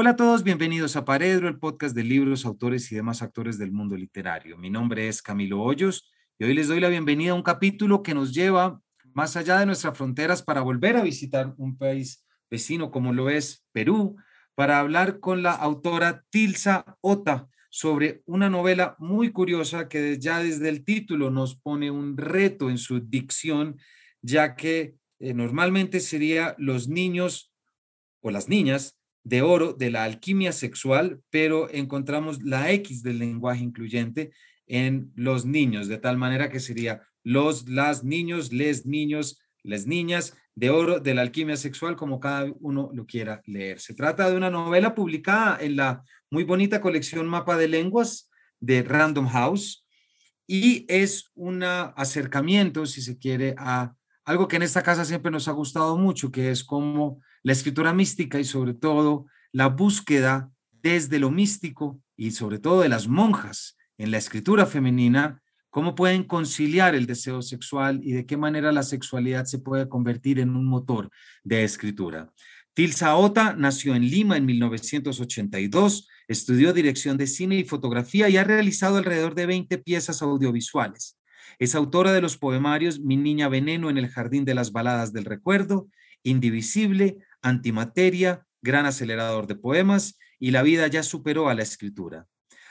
Hola a todos, bienvenidos a Paredro, el podcast de libros, autores y demás actores del mundo literario. Mi nombre es Camilo Hoyos y hoy les doy la bienvenida a un capítulo que nos lleva más allá de nuestras fronteras para volver a visitar un país vecino como lo es Perú, para hablar con la autora Tilsa Ota sobre una novela muy curiosa que ya desde el título nos pone un reto en su dicción, ya que eh, normalmente sería los niños o las niñas de oro de la alquimia sexual, pero encontramos la X del lenguaje incluyente en los niños, de tal manera que sería los, las niños, les niños, les niñas de oro de la alquimia sexual, como cada uno lo quiera leer. Se trata de una novela publicada en la muy bonita colección Mapa de Lenguas de Random House y es un acercamiento, si se quiere, a algo que en esta casa siempre nos ha gustado mucho, que es como la escritura mística y sobre todo la búsqueda desde lo místico y sobre todo de las monjas en la escritura femenina, cómo pueden conciliar el deseo sexual y de qué manera la sexualidad se puede convertir en un motor de escritura. Tilsa Ota nació en Lima en 1982, estudió dirección de cine y fotografía y ha realizado alrededor de 20 piezas audiovisuales. Es autora de los poemarios Mi Niña Veneno en el Jardín de las Baladas del Recuerdo, Indivisible, Antimateria, Gran Acelerador de Poemas y La vida ya superó a la escritura.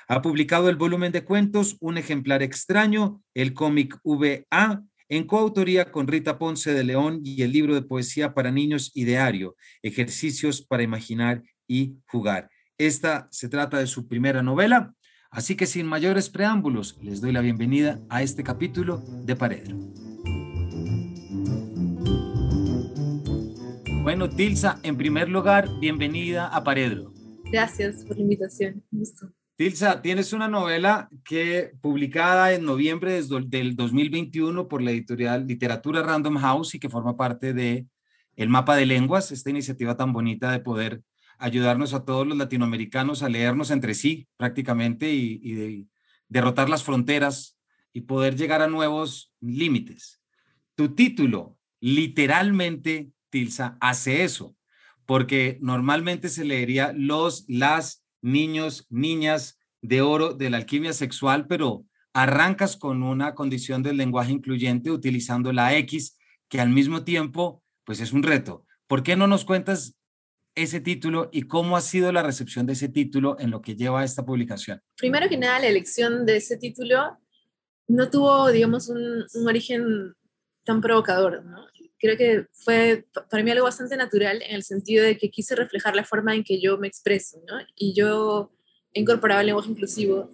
Ha publicado el volumen de cuentos Un ejemplar extraño, el cómic VA, en coautoría con Rita Ponce de León y el libro de poesía para niños Ideario, ejercicios para imaginar y jugar. Esta se trata de su primera novela, así que sin mayores preámbulos, les doy la bienvenida a este capítulo de Paredro. Bueno, Tilsa, en primer lugar, bienvenida a Paredro. Gracias por la invitación. Tilsa, tienes una novela que publicada en noviembre del 2021 por la editorial Literatura Random House y que forma parte de El Mapa de Lenguas, esta iniciativa tan bonita de poder ayudarnos a todos los latinoamericanos a leernos entre sí prácticamente y, y de derrotar las fronteras y poder llegar a nuevos límites. Tu título, literalmente Tilsa hace eso, porque normalmente se leería los, las, niños, niñas de oro de la alquimia sexual, pero arrancas con una condición del lenguaje incluyente utilizando la X, que al mismo tiempo, pues es un reto. ¿Por qué no nos cuentas ese título y cómo ha sido la recepción de ese título en lo que lleva a esta publicación? Primero que nada, la elección de ese título no tuvo, digamos, un, un origen tan provocador, ¿no? Creo que fue para mí algo bastante natural en el sentido de que quise reflejar la forma en que yo me expreso, ¿no? Y yo he incorporado lenguaje inclusivo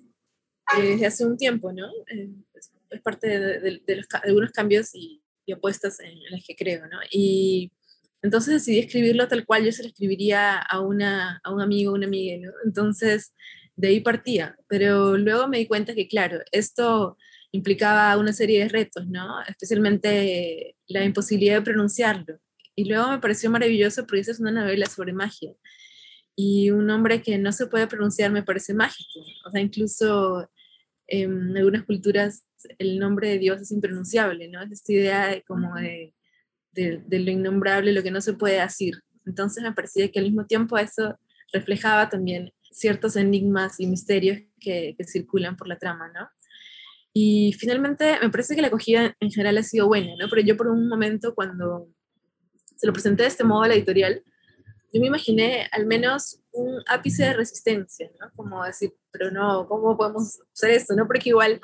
eh, desde hace un tiempo, ¿no? Eh, es, parte de, algunos cambios y, y opuestas en, los que creo, ¿no? Y entonces decidí escribirlo tal cual yo se lo escribiría a, una, a un amigo, una amiga, ¿no? Entonces de ahí partía, pero luego me di cuenta que, claro, esto implicaba una serie de retos, ¿no? Especialmente la imposibilidad de pronunciarlo. Y luego me pareció maravilloso porque esa es una novela sobre magia. Y un nombre que no se puede pronunciar me parece mágico. O sea, incluso en algunas culturas el nombre de Dios es impronunciable, ¿no? Es esta idea de, como de, de, lo innombrable, lo que no se puede decir. Entonces me parecía que al mismo tiempo eso reflejaba también ciertos enigmas y misterios que, que circulan por la trama, ¿no? Y finalmente me parece que la acogida en general ha sido buena, ¿no? Pero yo por un momento cuando se lo presenté de este modo a la editorial, yo me imaginé al menos un ápice de resistencia, ¿no? Como decir, pero no, ¿cómo podemos hacer esto? ¿no? Porque igual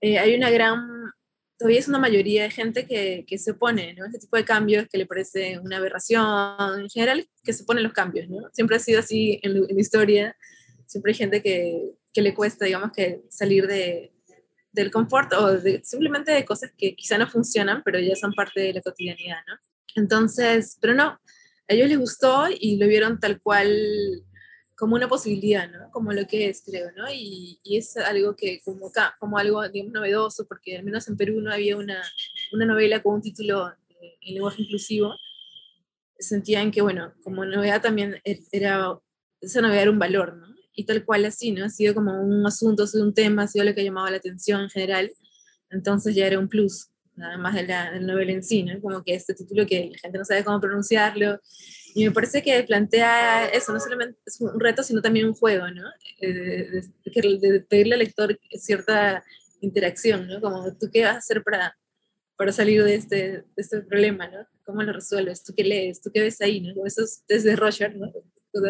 eh, hay una gran, todavía es una mayoría de gente que, que se opone, ¿no? Este tipo de cambios que le parece una aberración, en general que se oponen los cambios, ¿no? Siempre ha sido así en, en la historia, siempre hay gente que, que le cuesta, digamos, que salir de, del confort o simplemente de cosas que quizá no funcionan, pero ya son parte de la cotidianidad, ¿no? Entonces, pero no, a ellos les gustó y lo vieron tal cual como una posibilidad, ¿no? Como lo que es, creo, ¿no? Y, y es algo que, como, como algo, digamos, novedoso, porque al menos en Perú no había una, una novela con un título en lenguaje inclusivo. Sentían que, bueno, como novedad también er, era, esa novedad era un valor, ¿no? Y tal cual así, ¿no? Ha sido como un asunto, ha sido un tema, ha sido lo que ha llamado la atención en general, entonces ya era un plus, nada más de la, novela en sí, ¿no? Como que este título que la gente no sabe cómo pronunciarlo Y me parece que plantea eso, no solamente es un reto, sino también un juego, ¿no? Eh, de, de, pedirle al lector cierta interacción, ¿no? Como tú qué vas a hacer para, para salir de este, de este problema, ¿no? ¿Cómo lo resuelves? ¿Tú qué lees? ¿Tú qué ves ahí, ¿no? Eso es desde Roger, ¿no? Tú, tú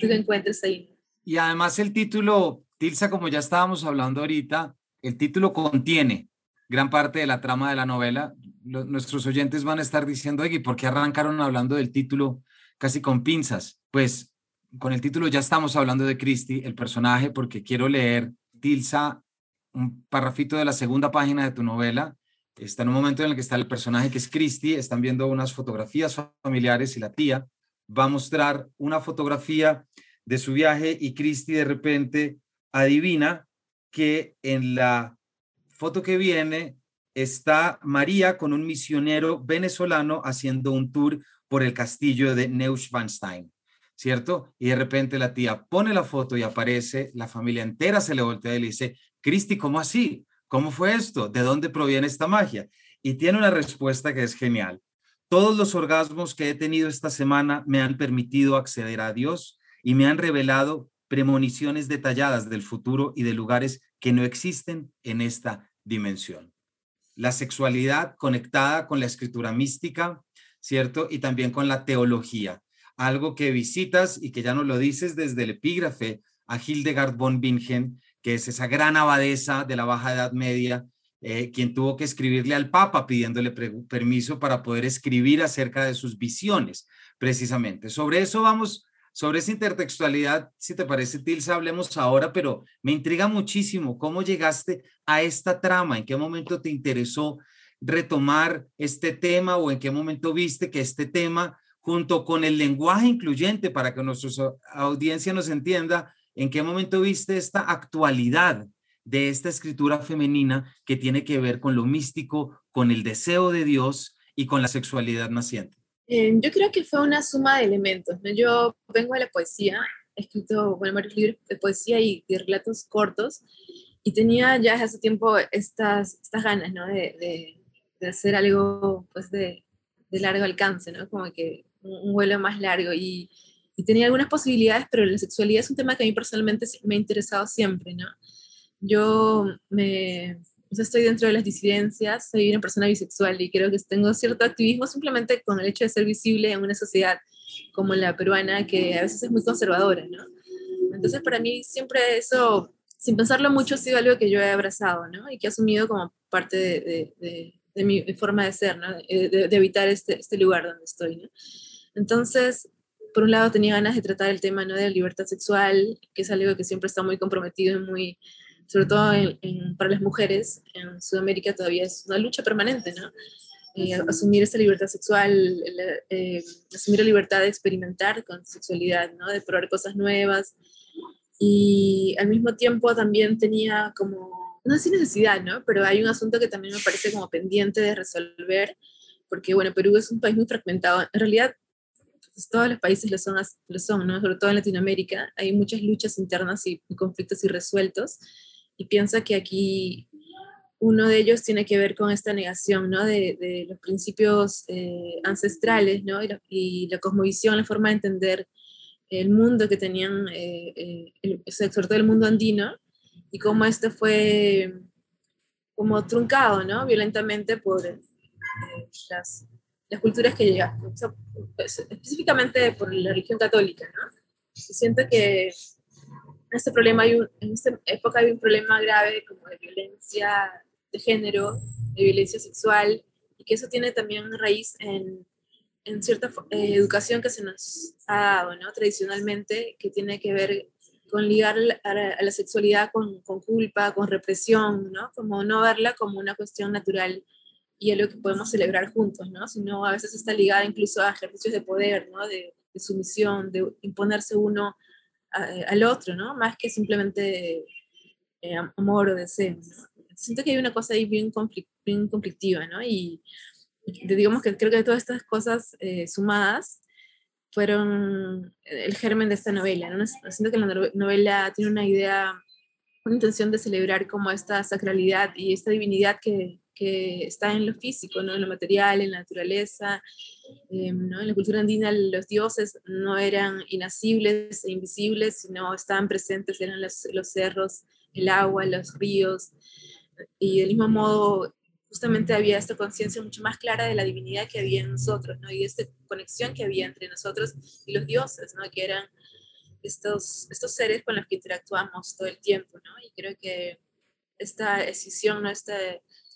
qué encuentres ahí. Y además el título, Tilsa, como ya estábamos hablando ahorita, el título contiene gran parte de la trama de la novela. nuestros oyentes van a estar diciendo, oye, ¿por qué arrancaron hablando del título casi con pinzas? Pues con el título ya estamos hablando de Christie, el personaje, porque quiero leer, Tilsa, un parrafito de la segunda página de tu novela. Está en un momento en el que está el personaje que es Christie, están viendo unas fotografías familiares y la tía va a mostrar una fotografía de su viaje y Christie de repente adivina que en la foto que viene está María con un misionero venezolano haciendo un tour por el castillo de Neuschwanstein, ¿cierto? Y de repente la tía pone la foto y aparece, la familia entera se le voltea y le dice, Cristi, ¿cómo así? ¿Cómo fue esto? ¿De dónde proviene esta magia? Y tiene una respuesta que es genial. Todos los orgasmos que he tenido esta semana me han permitido acceder a Dios y me han revelado premoniciones detalladas del futuro y de lugares que no existen en esta dimensión. La sexualidad conectada con la escritura mística, ¿cierto? Y también con la teología, algo que visitas y que ya nos lo dices desde el epígrafe a Hildegard von Bingen, que es esa gran abadesa de la Baja Edad Media, eh, quien tuvo que escribirle al Papa pidiéndole permiso para poder escribir acerca de sus visiones, precisamente. Sobre eso vamos sobre esa intertextualidad, si te parece, Tilsa, hablemos ahora, pero me intriga muchísimo cómo llegaste a esta trama, en qué momento te interesó retomar este tema o en qué momento viste que este tema, junto con el lenguaje incluyente, para que nuestra audiencia nos entienda, en qué momento viste esta actualidad de esta escritura femenina que tiene que ver con lo místico, con el deseo de Dios y con la sexualidad naciente. Eh, yo creo que fue una suma de elementos. ¿no? Yo vengo de la poesía, he escrito bueno, varios libros de poesía y de relatos cortos, y tenía ya hace tiempo estas, estas ganas ¿no? de, de, hacer algo pues, de, de, largo alcance, ¿no? como que un, vuelo más largo. Y, y, tenía algunas posibilidades, pero la sexualidad es un tema que a mí personalmente me ha interesado siempre. ¿no? Yo me, estoy dentro de las disidencias, soy una persona bisexual y creo que tengo cierto activismo simplemente con el hecho de ser visible en una sociedad como la peruana que a veces es muy conservadora, ¿no? Entonces para mí siempre eso, sin pensarlo mucho, ha sido algo que yo he abrazado, ¿no? Y que he asumido como parte de, de, de, mi forma de ser, ¿no? De, evitar este, este lugar donde estoy, ¿no? Entonces, por un lado tenía ganas de tratar el tema, ¿no? De la libertad sexual, que es algo que siempre está muy comprometido y muy sobre todo para las mujeres en Sudamérica todavía es una lucha permanente, ¿no? Eh, asumir esta libertad sexual, eh, asumir la libertad de experimentar con sexualidad, ¿no? De probar cosas nuevas. Y al mismo tiempo también tenía como, no sé si necesidad, ¿no? Pero hay un asunto que también me parece como pendiente de resolver, porque, bueno, Perú es un país muy fragmentado. En realidad, pues, todos los países lo son, lo son, ¿no? Sobre todo en Latinoamérica, hay muchas luchas internas y conflictos irresueltos y pienso que aquí uno de ellos tiene que ver con esta negación ¿no? de, de los principios eh, ancestrales ¿no? y, la, cosmovisión, la forma de entender el mundo que tenían, eh, eh, el, sobre todo el mundo andino, y cómo esto fue como truncado ¿no? violentamente por las, las, culturas que llegaron, pues, específicamente por la religión católica. ¿no? siento que en este problema hay en esta época hay un problema grave como de violencia de género, de violencia sexual, y que eso tiene también raíz en, en cierta eh, educación que se nos ha dado, ¿no? Tradicionalmente, que tiene que ver con ligar a la, sexualidad con, con, culpa, con represión, ¿no? Como no verla como una cuestión natural y algo que podemos celebrar juntos, ¿no? Sino a veces está ligada incluso a ejercicios de poder, ¿no? De, de sumisión, de imponerse uno al otro, ¿no? Más que simplemente eh, amor o deseo. Siento que hay una cosa ahí bien, bien conflictiva, ¿no? Y, digamos que creo que todas estas cosas eh, sumadas fueron el germen de esta novela, ¿no? Siento que la novela tiene una idea, una intención de celebrar como esta sacralidad y esta divinidad que, que está en lo físico, ¿no? en lo material, en la naturaleza. Em, ¿no? En la cultura andina los dioses no eran inacibles e invisibles, sino estaban presentes, eran los, los cerros, el agua, los ríos. Y del mismo modo, justamente había esta conciencia mucho más clara de la divinidad que había en nosotros, ¿no? Y esta conexión que había entre nosotros y los dioses, ¿no? Que eran estos, estos seres con los que interactuamos todo el tiempo, ¿no? Y creo que esta escisión, ¿no? esta,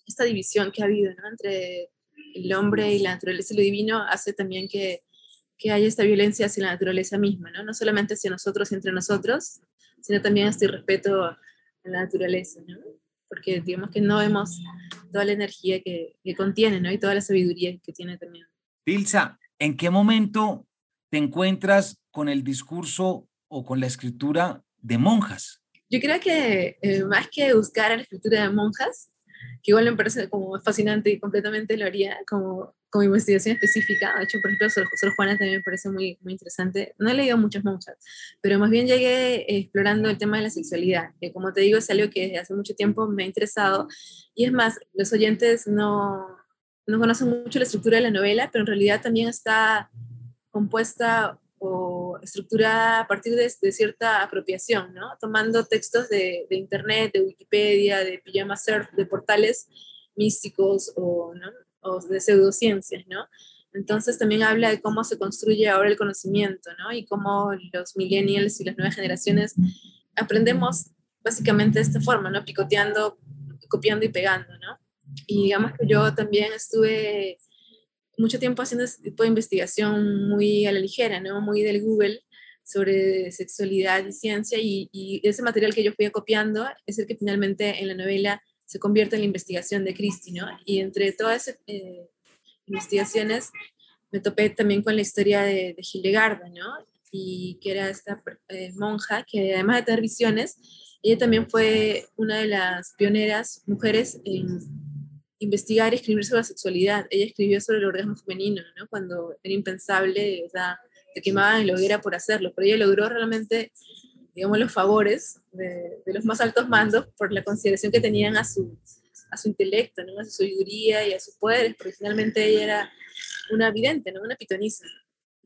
esta división que ha habido ¿no? entre el hombre y la naturaleza y lo divino hace también que, que haya esta violencia hacia la naturaleza misma, ¿no? No solamente hacia nosotros y entre nosotros, sino también este respeto a la naturaleza, ¿no? Porque digamos que no vemos toda la energía que, que contiene, ¿no? Y toda la sabiduría que tiene también. Tilsa, ¿en qué momento te encuentras con el discurso o con la escritura de monjas? Yo creo que eh, más que buscar la escritura de monjas, que igual me parece como fascinante y completamente lo haría como, como investigación específica. De hecho, por ejemplo, Sor, Juana también me parece muy, muy interesante. No he leído muchas monjas, pero más bien llegué explorando el tema de la sexualidad, que como te digo es algo que desde hace mucho tiempo me ha interesado. Y es más, los oyentes no, no conocen mucho la estructura de la novela, pero en realidad también está compuesta o estructurada a partir de, cierta apropiación, ¿no? Tomando textos de, Internet, de Wikipedia, de Pijama Surf, de portales místicos o, ¿no? o de pseudociencias, ¿no? Entonces también habla de cómo se construye ahora el conocimiento, ¿no? Y cómo los millennials y las nuevas generaciones aprendemos básicamente de esta forma, ¿no? Picoteando, copiando y pegando, ¿no? Y digamos que yo también estuve mucho tiempo haciendo ese tipo de investigación muy a la ligera, ¿no? Muy del Google sobre sexualidad y ciencia y, ese material que yo fui copiando es el que finalmente en la novela se convierte en la investigación de Christie, ¿no? Y entre todas esas eh, investigaciones me topé también con la historia de, de Hildegarda, ¿no? Y que era esta eh, monja que además de tener visiones, ella también fue una de las pioneras mujeres en investigar y escribir sobre la sexualidad. Ella escribió sobre el orgasmo femenino, ¿no? Cuando era impensable, o sea, se quemaban en la hoguera por hacerlo, pero ella logró realmente, digamos, los favores de, los más altos mandos por la consideración que tenían a su, a su intelecto, ¿no? A su sabiduría y a sus poderes, porque finalmente ella era una vidente, ¿no? Una pitonisa.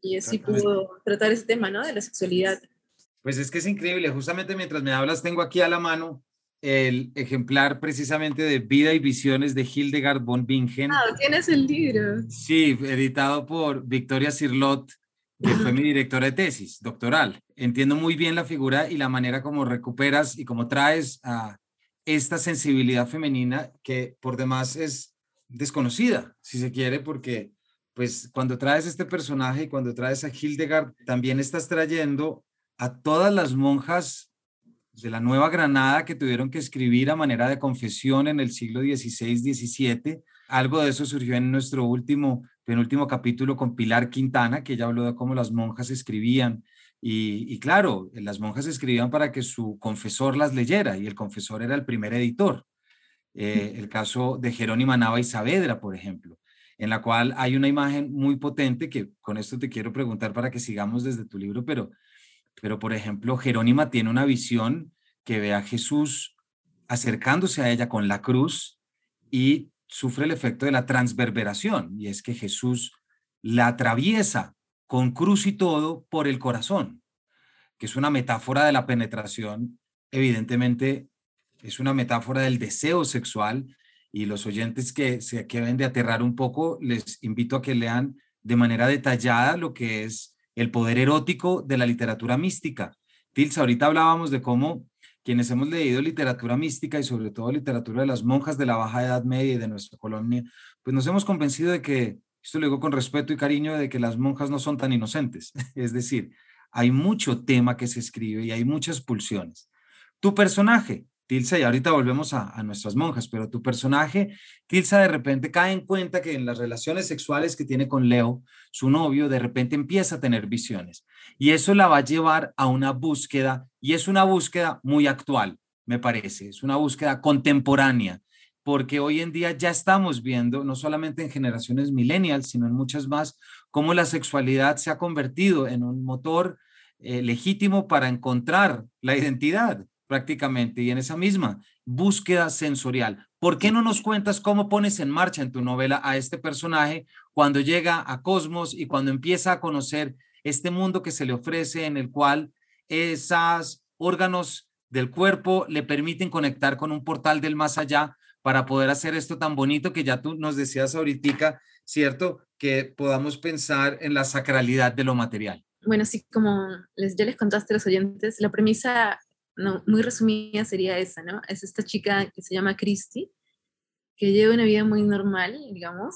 Y así pudo tratar ese tema, ¿no? De la sexualidad. Pues es que es increíble, justamente mientras me hablas tengo aquí a la mano el ejemplar precisamente de Vida y Visiones de Hildegard von Bingen. Ah, tienes el libro. Sí, editado por Victoria Sirlot, que fue mi directora de tesis doctoral. Entiendo muy bien la figura y la manera como recuperas y como traes a esta sensibilidad femenina que por demás es desconocida, si se quiere, porque pues cuando traes este personaje y cuando traes a Hildegard, también estás trayendo a todas las monjas de la Nueva Granada que tuvieron que escribir a manera de confesión en el siglo XVI-XVII. Algo de eso surgió en nuestro último, penúltimo capítulo con Pilar Quintana, que ella habló de cómo las monjas escribían. Y, claro, las monjas escribían para que su confesor las leyera y el confesor era el primer editor. Eh, el caso de Jerónima Nava y Saavedra, por ejemplo, en la cual hay una imagen muy potente que con esto te quiero preguntar para que sigamos desde tu libro, pero pero, por ejemplo, Jerónima tiene una visión que ve a Jesús acercándose a ella con la cruz y sufre el efecto de la transverberación, y es que Jesús la atraviesa con cruz y todo por el corazón, que es una metáfora de la penetración, evidentemente es una metáfora del deseo sexual, y los oyentes que se acaben de aterrar un poco, les invito a que lean de manera detallada lo que es el poder erótico de la literatura mística. Tilsa, ahorita hablábamos de cómo quienes hemos leído literatura mística y sobre todo literatura de las monjas de la Baja Edad Media y de nuestra colonia, pues nos hemos convencido de que, esto lo digo con respeto y cariño, de que las monjas no son tan inocentes. Es decir, hay mucho tema que se escribe y hay muchas pulsiones. Tu personaje, Tilsa, y ahorita volvemos a, nuestras monjas, pero tu personaje, Tilsa, de repente cae en cuenta que en las relaciones sexuales que tiene con Leo, su novio, de repente empieza a tener visiones. Y eso la va a llevar a una búsqueda, y es una búsqueda muy actual, me parece, es una búsqueda contemporánea, porque hoy en día ya estamos viendo, no solamente en generaciones millennials, sino en muchas más, cómo la sexualidad se ha convertido en un motor eh, legítimo para encontrar la identidad prácticamente y en esa misma búsqueda sensorial. ¿Por qué no nos cuentas cómo pones en marcha en tu novela a este personaje cuando llega a Cosmos y cuando empieza a conocer este mundo que se le ofrece en el cual esos órganos del cuerpo le permiten conectar con un portal del más allá para poder hacer esto tan bonito que ya tú nos decías ahorita, ¿cierto? Que podamos pensar en la sacralidad de lo material. Bueno, sí, como les, ya les contaste a los oyentes, la premisa no, muy resumida sería esa, ¿no? Es esta chica que se llama Christy, que lleva una vida muy normal, digamos,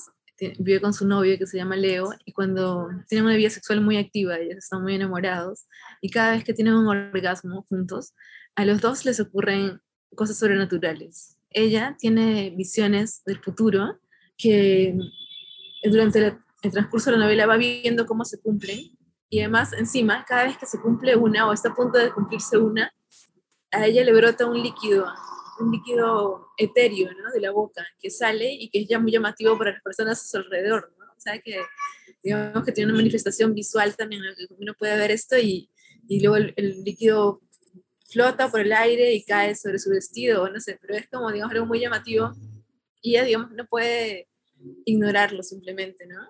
vive con su novio que se llama Leo, y cuando tienen una vida sexual muy activa, ellos están muy enamorados, y cada vez que tienen un orgasmo juntos, a los dos les ocurren cosas sobrenaturales. Ella tiene visiones del futuro que durante el transcurso de la novela va viendo cómo se cumplen, y además encima, cada vez que se cumple una o está a punto de cumplirse una, a ella le brota un líquido, un líquido etéreo, ¿no? De la boca, que sale y que es ya muy llamativo para las personas a su alrededor, ¿no? O sea, que digamos que tiene una manifestación visual también, uno puede ver esto y, y luego el, líquido flota por el aire y cae sobre su vestido, no sé, pero es como, digamos, algo muy llamativo y ella, digamos, no puede ignorarlo simplemente, ¿no?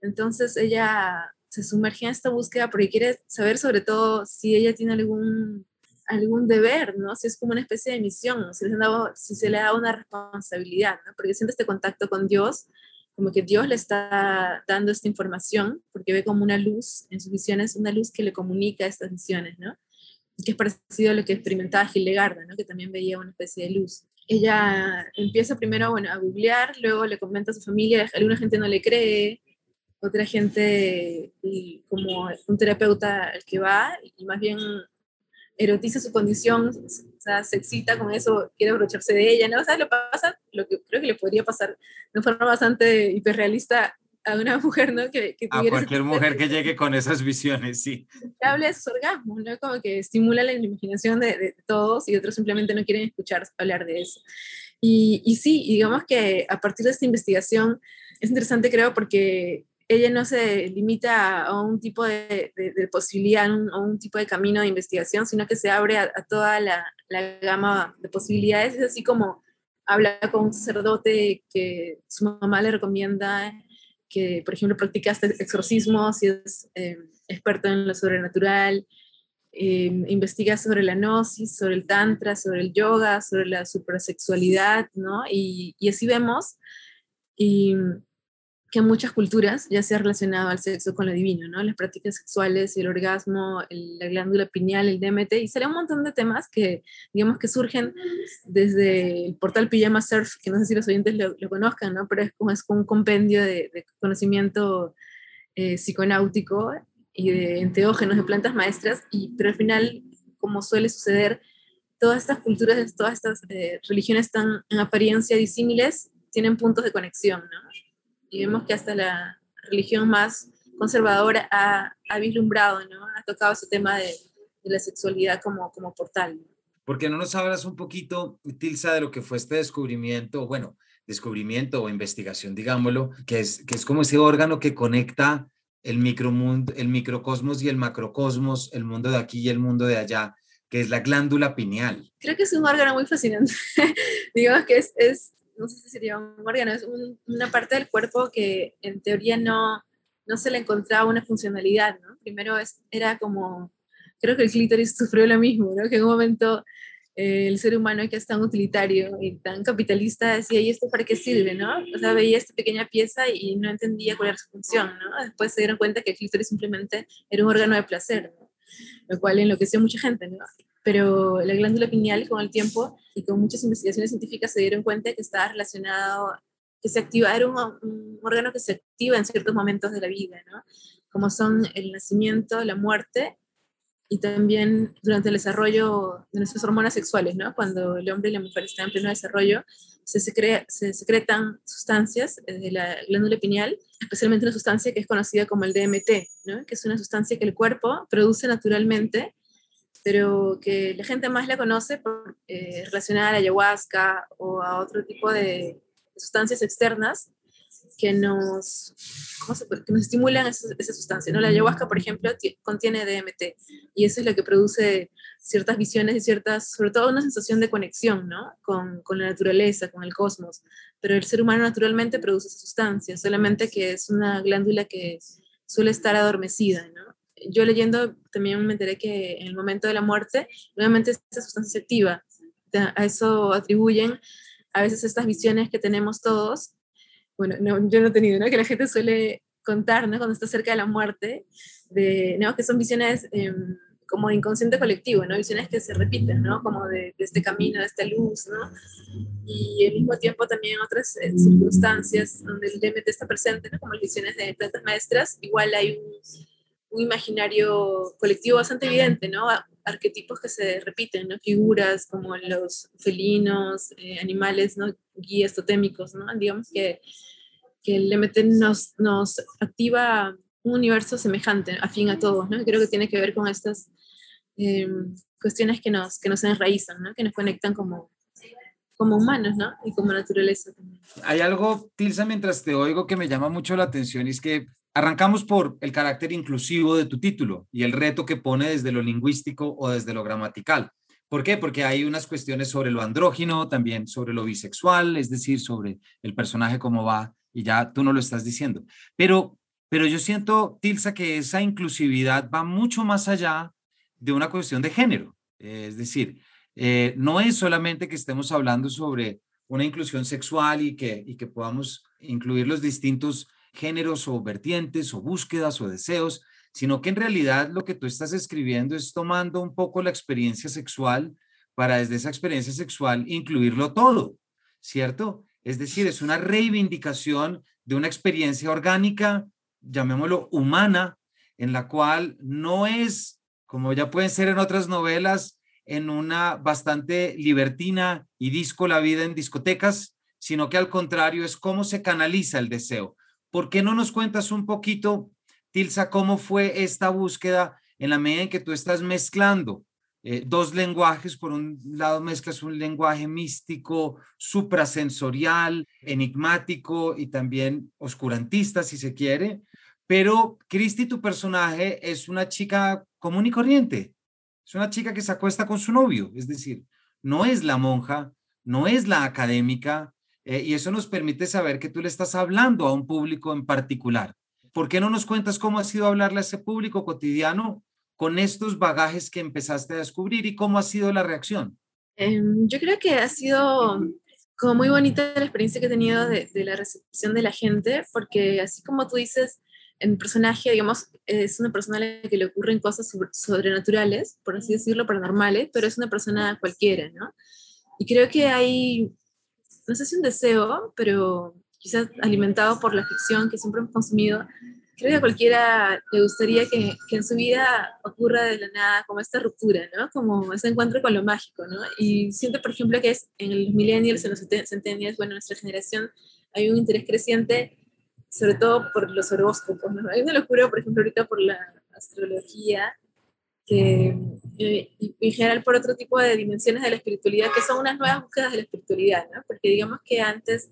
Entonces ella se sumerge en esta búsqueda porque quiere saber sobre todo si ella tiene algún algún deber, ¿no? Si es como una especie de misión, si, si se le da una responsabilidad, ¿no? Porque siente este contacto con Dios, como que Dios le está dando esta información, porque ve como una luz en sus visiones, una luz que le comunica estas visiones, ¿no? Que es parecido a lo que experimentaba Gildegarda, ¿no? Que también veía una especie de luz. Ella empieza primero, bueno, a googlear, luego le comenta a su familia, alguna gente no le cree, otra gente, como un terapeuta al que va, y más bien erotiza su condición, o sea, se excita con eso, quiere abrocharse de ella, ¿no? Sea, lo pasa, lo que creo que le podría pasar de forma bastante hiperrealista a una mujer, ¿no? Que, a cualquier mujer que llegue con esas visiones, sí. Que hable de sus orgasmos, ¿no? Como que estimula la imaginación de, de, todos y otros simplemente no quieren escuchar hablar de eso. Y, y sí, digamos que a partir de esta investigación es interesante, creo, porque ella no se limita a un tipo de, posibilidad, a un, tipo de camino de investigación, sino que se abre a, toda la, gama de posibilidades. Es así como habla con un sacerdote que su mamá le recomienda que, por ejemplo, practica este exorcismo, si es eh, experto en lo sobrenatural, eh, investiga sobre la gnosis, sobre el tantra, sobre el yoga, sobre la supersexualidad, ¿no? Y, y así vemos. Y que muchas culturas ya se ha relacionado al sexo con lo divino, ¿no? Las prácticas sexuales, el orgasmo, la glándula pineal, el DMT, y sale un montón de temas que, digamos, que surgen desde el portal Pijama Surf, que no sé si los oyentes lo, conozcan, ¿no? Pero es como, es como un compendio de, conocimiento eh, psiconáutico y de enteógenos, de plantas maestras, y, pero al final, como suele suceder, todas estas culturas, todas estas eh, religiones tan en apariencia disímiles, tienen puntos de conexión, ¿no? Y vemos que hasta la religión más conservadora ha, ha vislumbrado, ¿no? ha tocado ese tema de, de la sexualidad como, como portal. ¿Por qué no nos hablas un poquito, Tilsa, de lo que fue este descubrimiento, bueno, descubrimiento o investigación, digámoslo, que es, que es como ese órgano que conecta el micromundo, el microcosmos y el macrocosmos, el mundo de aquí y el mundo de allá, que es la glándula pineal. Creo que es un órgano muy fascinante. Digamos que es, es no sé si sería un órgano, es una parte del cuerpo que en teoría no, no se le encontraba una funcionalidad, ¿no? Primero es, era como, creo que el clítoris sufrió lo mismo, ¿no? Que en un momento eh, el ser humano que es tan utilitario y tan capitalista decía, ¿y esto para qué sirve, no? O sea, veía esta pequeña pieza y no entendía cuál era su función, ¿no? Después se dieron cuenta que el clítoris simplemente era un órgano de placer, ¿no? Lo cual enloqueció a mucha gente, ¿no? Pero la glándula pineal con el tiempo y con muchas investigaciones científicas se dieron cuenta que estaba relacionado, que se activa, era un, órgano que se activa en ciertos momentos de la vida, ¿no? como son el nacimiento, la muerte y también durante el desarrollo de nuestras hormonas sexuales, ¿no? cuando el hombre y la mujer están en pleno desarrollo, se, se secretan sustancias de la glándula pineal, especialmente una sustancia que es conocida como el DMT, ¿no? que es una sustancia que el cuerpo produce naturalmente pero que la gente más la conoce por, eh, relacionada a la ayahuasca o a otro tipo de sustancias externas, que nos, que nos estimulan esa, esa, sustancia. ¿no? La ayahuasca, por ejemplo, contiene DMT y eso es lo que produce ciertas visiones y ciertas, sobre todo una sensación de conexión ¿no? con, con la naturaleza, con el cosmos. Pero el ser humano naturalmente produce esa sustancia, solamente que es una glándula que suele estar adormecida. ¿no? Yo leyendo también me enteré que en el momento de la muerte, nuevamente esa sustancia activa. A eso atribuyen a veces estas visiones que tenemos todos bueno, no, yo no he tenido, ¿no? Que la gente suele contar, ¿no? Cuando está cerca de la muerte, de, ¿no? Que son visiones em, como de inconsciente colectivo, ¿no? Visiones que se repiten, ¿no? Como de, este camino, de esta luz, ¿no? Y al mismo tiempo también otras eh, circunstancias donde el DMT está presente, ¿no? Como las visiones de plantas maestras, igual hay un, un imaginario colectivo bastante evidente, ¿no? Arquetipos que se repiten, ¿no? Figuras como los felinos, eh, animales, ¿no? Guías totémicos, ¿no? Digamos que, que el MT nos, nos activa un universo semejante, afín a todos, ¿no? Creo que tiene que ver con estas em, cuestiones que nos, que nos enraizan, ¿no? Que nos conectan como, como humanos, ¿no? Y como naturaleza. Hay algo, Tilsa, mientras te oigo que me llama mucho la atención, y es que Arrancamos por el carácter inclusivo de tu título y el reto que pone desde lo lingüístico o desde lo gramatical. ¿Por qué? Porque hay unas cuestiones sobre lo andrógino, también sobre lo bisexual, es decir, sobre el personaje cómo va, y ya tú no lo estás diciendo. Pero, pero yo siento, Tilsa, que esa inclusividad va mucho más allá de una cuestión de género. Es decir, eh, no es solamente que estemos hablando sobre una inclusión sexual y que, y que podamos incluir los distintos géneros o vertientes o búsquedas o deseos, sino que en realidad lo que tú estás escribiendo es tomando un poco la experiencia sexual para desde esa experiencia sexual incluirlo todo, ¿cierto? Es decir, es una reivindicación de una experiencia orgánica, llamémoslo humana, en la cual no es, como ya pueden ser en otras novelas, en una bastante libertina y disco la vida en discotecas, sino que al contrario es cómo se canaliza el deseo, ¿Por qué no nos cuentas un poquito, Tilsa, cómo fue esta búsqueda en la medida en que tú estás mezclando eh, dos lenguajes? Por un lado mezclas un lenguaje místico, suprasensorial, enigmático y también oscurantista, si se quiere. Pero Cristi, tu personaje, es una chica común y corriente. Es una chica que se acuesta con su novio, es decir, no es la monja, no es la académica, eh, y eso nos permite saber que tú le estás hablando a un público en particular. ¿Por qué no nos cuentas cómo ha sido hablarle a ese público cotidiano con estos bagajes que empezaste a descubrir y cómo ha sido la reacción? Em, yo creo que ha sido como muy bonita la experiencia que he tenido de, la recepción de la gente, porque así como tú dices, en personaje, digamos, es una persona a la que le ocurren cosas sobrenaturales, por así decirlo, paranormales, pero es una persona cualquiera, ¿no? Y creo que hay no sé si un deseo, pero quizás alimentado por la ficción que siempre hemos consumido, creo que a cualquiera le gustaría que, que, en su vida ocurra de la nada como esta ruptura, ¿no? Como ese encuentro con lo mágico, ¿no? Y siento, por ejemplo, que es en los millennials, en los centennials, bueno, en nuestra generación hay un interés creciente, sobre todo por los horóscopos, ¿no? Hay una locura, por ejemplo, ahorita por la astrología, que eh, y en general por otro tipo de dimensiones de la espiritualidad, que son unas nuevas búsquedas de la espiritualidad, ¿no? Porque digamos que antes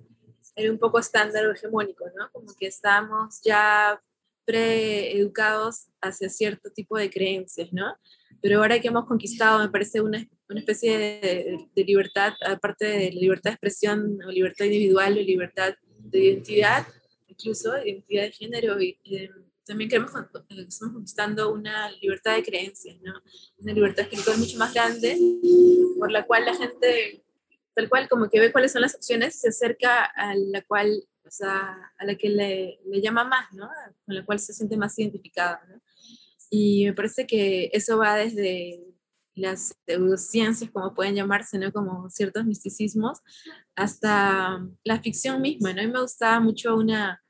era un poco estándar o hegemónico, ¿no? Como que estábamos ya preeducados hacia cierto tipo de creencias, ¿no? Pero ahora que hemos conquistado, me parece una, una especie de, de, libertad, aparte de libertad de expresión o libertad individual o libertad de identidad, incluso identidad de género y, y también queremos, estamos conquistando una libertad de creencias, ¿no? Una libertad espiritual mucho más grande, por la cual la gente, tal cual, como que ve cuáles son las opciones, se acerca a la cual, o sea, a la que le, le llama más, ¿no? Con la cual se siente más identificada, ¿no? Y me parece que eso va desde las pseudociencias, como pueden llamarse, ¿no? Como ciertos misticismos, hasta la ficción misma, ¿no? A mí me gustaba mucho una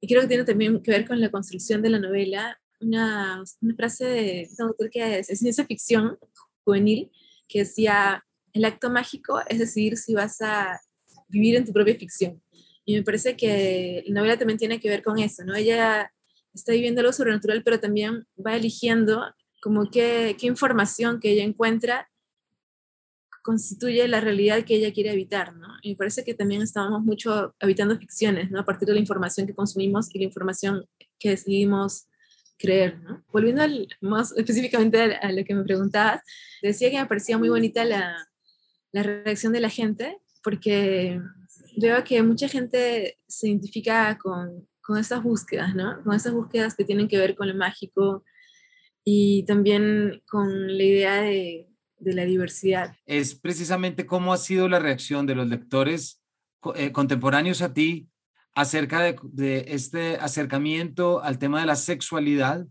y creo que tiene también que ver con la construcción de la novela, una, una frase de un autor que es, ciencia ficción juvenil, que decía, el acto mágico es decidir si vas a vivir en tu propia ficción. Y me parece que la novela también tiene que ver con eso, ¿no? Ella está viviendo algo sobrenatural, pero también va eligiendo como qué, qué información que ella encuentra constituye la realidad que ella quiere evitar, ¿no? Y me parece que también estábamos mucho habitando ficciones, ¿no? A partir de la información que consumimos y la información que decidimos creer, ¿no? Volviendo más específicamente a, lo que me preguntabas, decía que me parecía muy bonita la, la reacción de la gente, porque veo que mucha gente se identifica con, con estas búsquedas, ¿no? Con estas búsquedas que tienen que ver con lo mágico y también con la idea de, de la diversidad. Es precisamente cómo ha sido la reacción de los lectores eh, contemporáneos a ti acerca de, este acercamiento al tema de la sexualidad,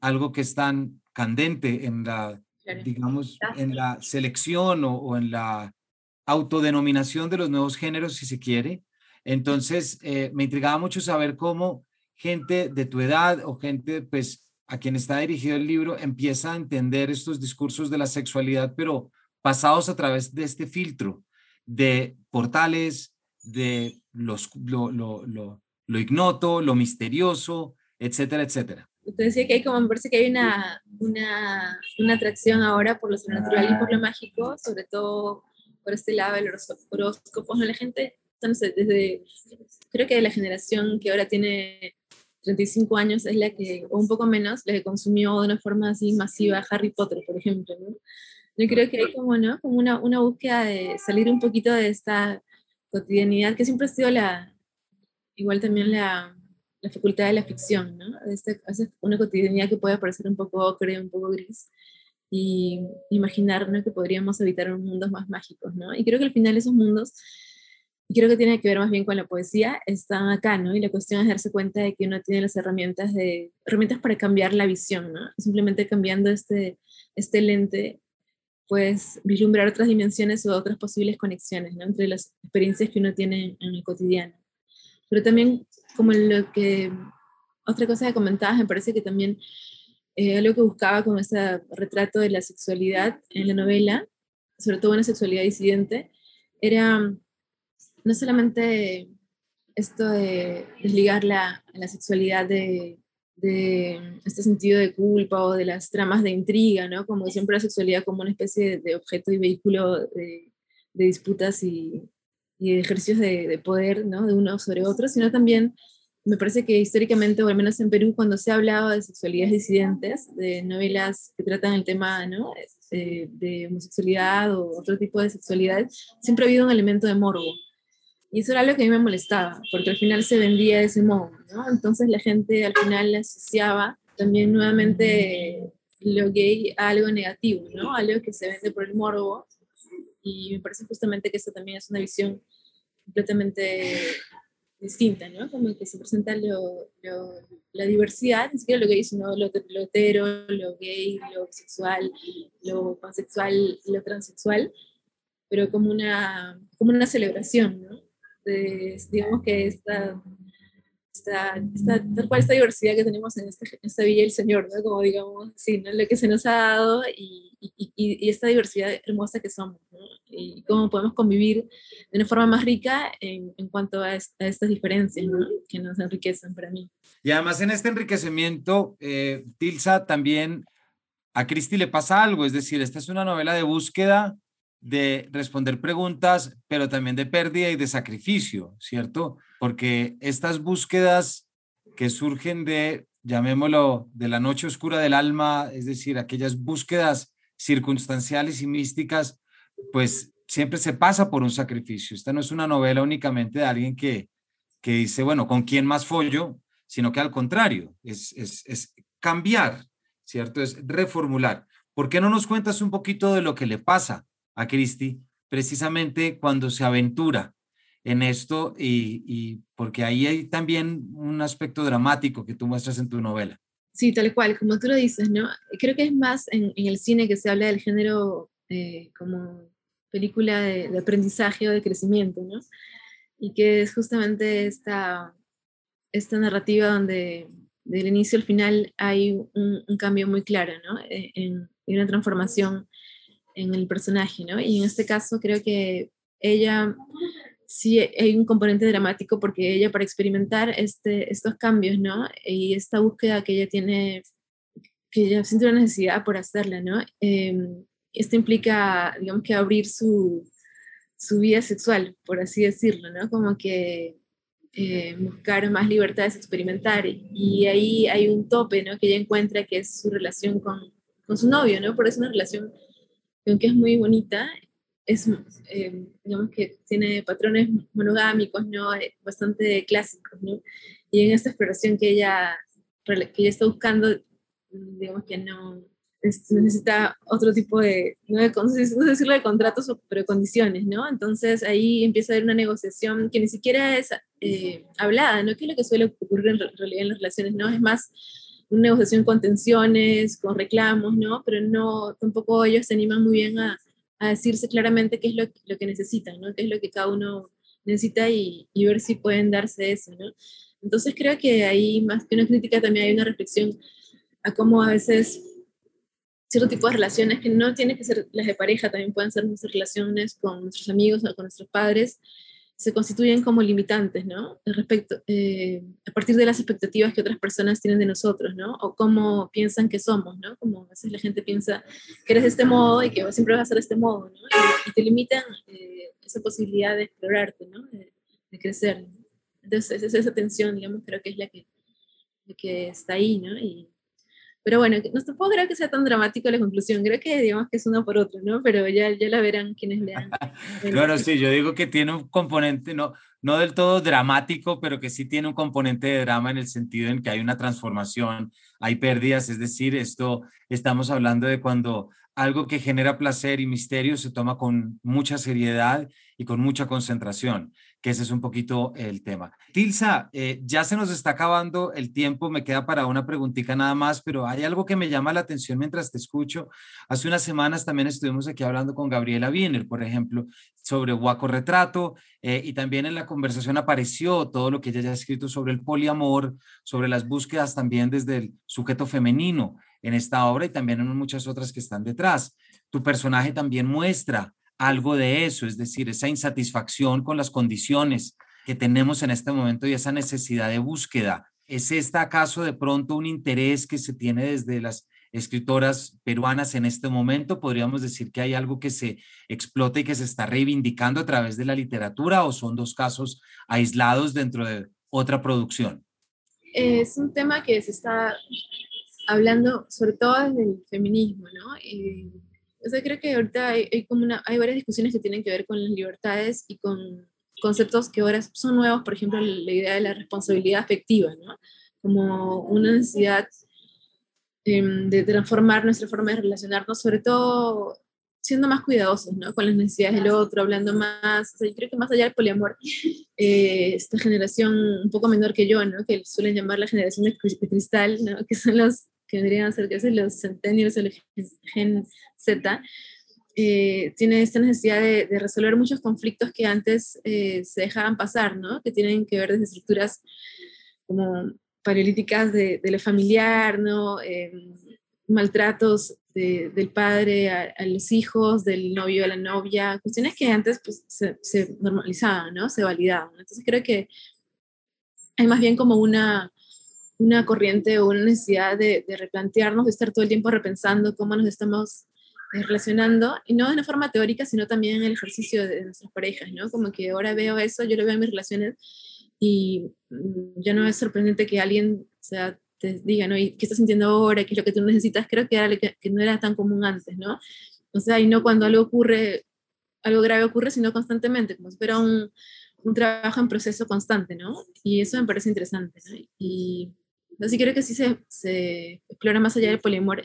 algo que es tan candente en la, digamos, en la selección o, en la autodenominación de los nuevos géneros, si se quiere. Entonces, eh, me intrigaba mucho saber cómo gente de tu edad o gente, pues, a quien está dirigido el libro empieza a entender estos discursos de la sexualidad, pero pasados a través de este filtro de portales, de los, lo, lo, lo, lo ignoto, lo misterioso, etcétera, etcétera. Usted decía que hay como, me parece que hay una, una, una atracción ahora por lo sobrenatural y por lo mágico, sobre todo por este lado del horóscopo. La gente, entonces, desde, creo que la generación que ahora tiene 35 años es la que, o un poco menos, la que consumió de una forma así masiva Harry Potter, por ejemplo, ¿no? Yo creo que hay como, ¿no? Como una, una búsqueda de salir un poquito de esta cotidianidad que siempre ha sido la, igual también la, la facultad de la ficción, ¿no? Este, una cotidianidad que puede parecer un poco creo, un poco gris y imaginar ¿no? que podríamos habitar en mundos más mágicos, ¿no? Y creo que al final esos mundos creo que tiene que ver más bien con la poesía, están acá, ¿no? Y la cuestión es darse cuenta de que uno tiene las herramientas, de, herramientas para cambiar la visión, ¿no? Simplemente cambiando este, este lente, pues vislumbrar otras dimensiones o otras posibles conexiones, ¿no? Entre las experiencias que uno tiene en el cotidiano. Pero también, como lo que, otra cosa que comentabas, me parece que también eh, algo que buscaba con ese retrato de la sexualidad en la novela, sobre todo una sexualidad disidente, era no solamente esto de desligar la, la sexualidad de, este sentido de culpa o de las tramas de intriga, ¿no? Como siempre la sexualidad como una especie de, objeto y vehículo de, de disputas y, y, ejercicios de, poder, ¿no? De uno sobre otro, sino también me parece que históricamente, o al menos en Perú, cuando se ha hablado de sexualidades disidentes, de novelas que tratan el tema ¿no? de, de homosexualidad o otro tipo de sexualidad, siempre ha habido un elemento de morbo. Y eso era algo que a mí me molestaba, porque al final se vendía de ese modo, ¿no? Entonces la gente al final asociaba también nuevamente lo gay a algo negativo, ¿no? Algo que se vende por el morbo. Y me parece justamente que eso también es una visión completamente distinta, ¿no? Como que se presenta lo, la diversidad, ni siquiera lo gay, sino lo, lo hetero, lo gay, lo sexual, lo pansexual, lo transexual, pero como una, como una celebración, ¿no? Digamos que esta, esta, esta, esta diversidad que tenemos en, este, esta Villa del Señor, ¿no? Como digamos, sí, ¿no? Lo que se nos ha dado y, y, y esta diversidad hermosa que somos, ¿no? Y cómo podemos convivir de una forma más rica en, en cuanto a, estas diferencias, ¿no? Que nos enriquecen para mí. Y además en este enriquecimiento, eh, Tilsa, también a Cristi le pasa algo, es decir, esta es una novela de búsqueda de responder preguntas, pero también de pérdida y de sacrificio, ¿cierto? Porque estas búsquedas que surgen de, llamémoslo, de la noche oscura del alma, es decir, aquellas búsquedas circunstanciales y místicas, pues siempre se pasa por un sacrificio. Esta no es una novela únicamente de alguien que, que dice, bueno, ¿con quién más follo? Sino que al contrario, es, es, es cambiar, ¿cierto? Es reformular. ¿Por qué no nos cuentas un poquito de lo que le pasa a Cristi precisamente cuando se aventura en esto y, porque ahí hay también un aspecto dramático que tú muestras en tu novela. Sí, tal cual, como tú lo dices, ¿no? Creo que es más en, el cine que se habla del género eh, como película de, aprendizaje o de crecimiento, ¿no? Y que es justamente esta, esta narrativa donde del inicio al final hay un, cambio muy claro, ¿no? Eh, en, en, una transformación en el personaje, ¿no? Y en este caso creo que ella sí hay un componente dramático porque ella para experimentar este, estos cambios, ¿no? Y esta búsqueda que ella tiene, que ella siente una necesidad por hacerla, ¿no? Em, esto implica, digamos que abrir su, su vida sexual, por así decirlo, ¿no? Como que eh, buscar más libertades, experimentar. Y ahí hay un tope, ¿no? Que ella encuentra que es su relación con, con su novio, ¿no? Por eso es una relación que aunque es muy bonita, es, eh, digamos que tiene patrones monogámicos, ¿no? Eh, bastante clásicos, ¿no? Y en esta exploración que ella, que ella está buscando, digamos que no, necesita otro tipo de, no, de, no sé decirlo de contratos, pero de condiciones, ¿no? Entonces ahí empieza a haber una negociación que ni siquiera es eh, hablada, ¿no? Que es lo que suele ocurrir en realidad en las relaciones, ¿no? Es más una negociación con tensiones, con reclamos, ¿no? Pero no, tampoco ellos se animan muy bien a, a decirse claramente qué es lo, lo, que necesitan, ¿no? Qué es lo que cada uno necesita y, y ver si pueden darse eso, ¿no? Entonces creo que ahí más que una crítica también hay una reflexión a cómo a veces cierto tipo de relaciones que no tienen que ser las de pareja, también pueden ser nuestras relaciones con nuestros amigos o con nuestros padres, se constituyen como limitantes, ¿no? Respecto, eh, a partir de las expectativas que otras personas tienen de nosotros, ¿no? O cómo piensan que somos, ¿no? Como a veces la gente piensa que eres de este modo y que siempre vas a ser de este modo, ¿no? Y, te limitan eh, esa posibilidad de explorarte, ¿no? De, crecer. Entonces, esa, esa tensión, digamos, creo que es la que, que está ahí, ¿no? Y, pero bueno, no tampoco creo que sea tan dramático la conclusión, creo que digamos que es uno por otro, ¿no? Pero ya, ya la verán quienes lean. Bueno, sí, yo digo que tiene un componente, no, no del todo dramático, pero que sí tiene un componente de drama en el sentido en que hay una transformación, hay pérdidas, es decir, esto estamos hablando de cuando algo que genera placer y misterio se toma con mucha seriedad y con mucha concentración que ese es un poquito el tema. Tilsa, eh, ya se nos está acabando el tiempo, me queda para una preguntita nada más, pero hay algo que me llama la atención mientras te escucho. Hace unas semanas también estuvimos aquí hablando con Gabriela Wiener, por ejemplo, sobre Guaco Retrato, eh, y también en la conversación apareció todo lo que ella ya ha escrito sobre el poliamor, sobre las búsquedas también desde el sujeto femenino en esta obra y también en muchas otras que están detrás. Tu personaje también muestra algo de eso, es decir, esa insatisfacción con las condiciones que tenemos en este momento y esa necesidad de búsqueda. ¿Es esta acaso de pronto un interés que se tiene desde las escritoras peruanas en este momento? ¿Podríamos decir que hay algo que se explota y que se está reivindicando a través de la literatura o son dos casos aislados dentro de otra producción? Es un tema que se está hablando sobre todo desde el feminismo, ¿no? Eh, o sea, creo que ahorita hay, como una, hay varias discusiones que tienen que ver con las libertades y con conceptos que ahora son nuevos, por ejemplo, la idea de la responsabilidad afectiva, ¿no? Como una necesidad em, de transformar nuestra forma de relacionarnos, sobre todo siendo más cuidadosos, ¿no? Con las necesidades del otro, hablando más, o sea, yo creo que más allá del poliamor, eh, esta generación un poco menor que yo, ¿no? Que suelen llamar la generación de cristal, ¿no? Que son los que vendrían a ser que los centennials, el gen Z, eh, tiene esta necesidad de, resolver muchos conflictos que antes eh, se dejaban pasar, ¿no? Que tienen que ver desde estructuras como paralíticas de, de lo familiar, ¿no? Em, maltratos del padre a, los hijos, del novio a la novia, cuestiones que antes pues, se, se normalizaban, ¿no? Se validaban. Entonces creo que hay más bien como una una corriente o una necesidad de, replantearnos, de estar todo el tiempo repensando cómo nos estamos eh, relacionando, y no de una forma teórica, sino también en el ejercicio de nuestras parejas, ¿no? Como que ahora veo eso, yo lo veo en mis relaciones, y mm, ya no es sorprendente que alguien o sea, te diga, ¿no? ¿Y qué estás sintiendo ahora? ¿Qué es lo que tú necesitas? Creo que, era, que, no era tan común antes, ¿no? O sea, y no cuando algo ocurre, algo grave ocurre, sino constantemente, como si fuera un, un trabajo en proceso constante, ¿no? Y eso me parece interesante, ¿no? Y Así creo que sí se, se explora más allá del poliamor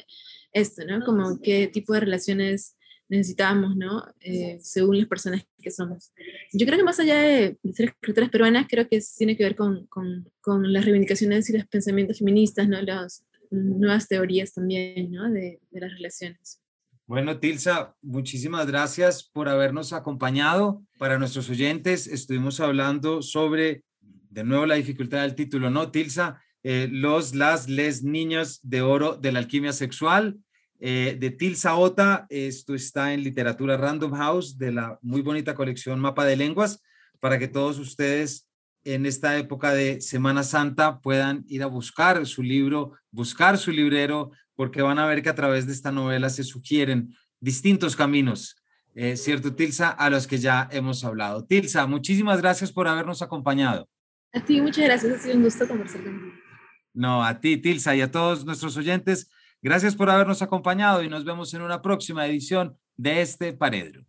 esto, ¿no? Como qué tipo de relaciones necesitamos, ¿no? Eh, según las personas que somos. Yo creo que más allá de ser escritoras peruanas, creo que tiene que ver con, con, con, las reivindicaciones y los pensamientos feministas, ¿no? Las nuevas teorías también, ¿no? De, de las relaciones. Bueno, Tilsa, muchísimas gracias por habernos acompañado. Para nuestros oyentes, estuvimos hablando sobre, de nuevo, la dificultad del título, ¿no? Tilsa, eh, los, las, les niños de oro de la alquimia sexual, eh, de Tilsa Ota. Esto está en Literatura Random House de la muy bonita colección Mapa de Lenguas, para que todos ustedes en esta época de Semana Santa puedan ir a buscar su libro, buscar su librero, porque van a ver que a través de esta novela se sugieren distintos caminos, eh, ¿cierto, Tilsa? A los que ya hemos hablado. Tilsa, muchísimas gracias por habernos acompañado. A ti, muchas gracias. Ha sido un gusto conversar contigo. No, a ti, Tilsa, y a todos nuestros oyentes. Gracias por habernos acompañado y nos vemos en una próxima edición de este Paredro.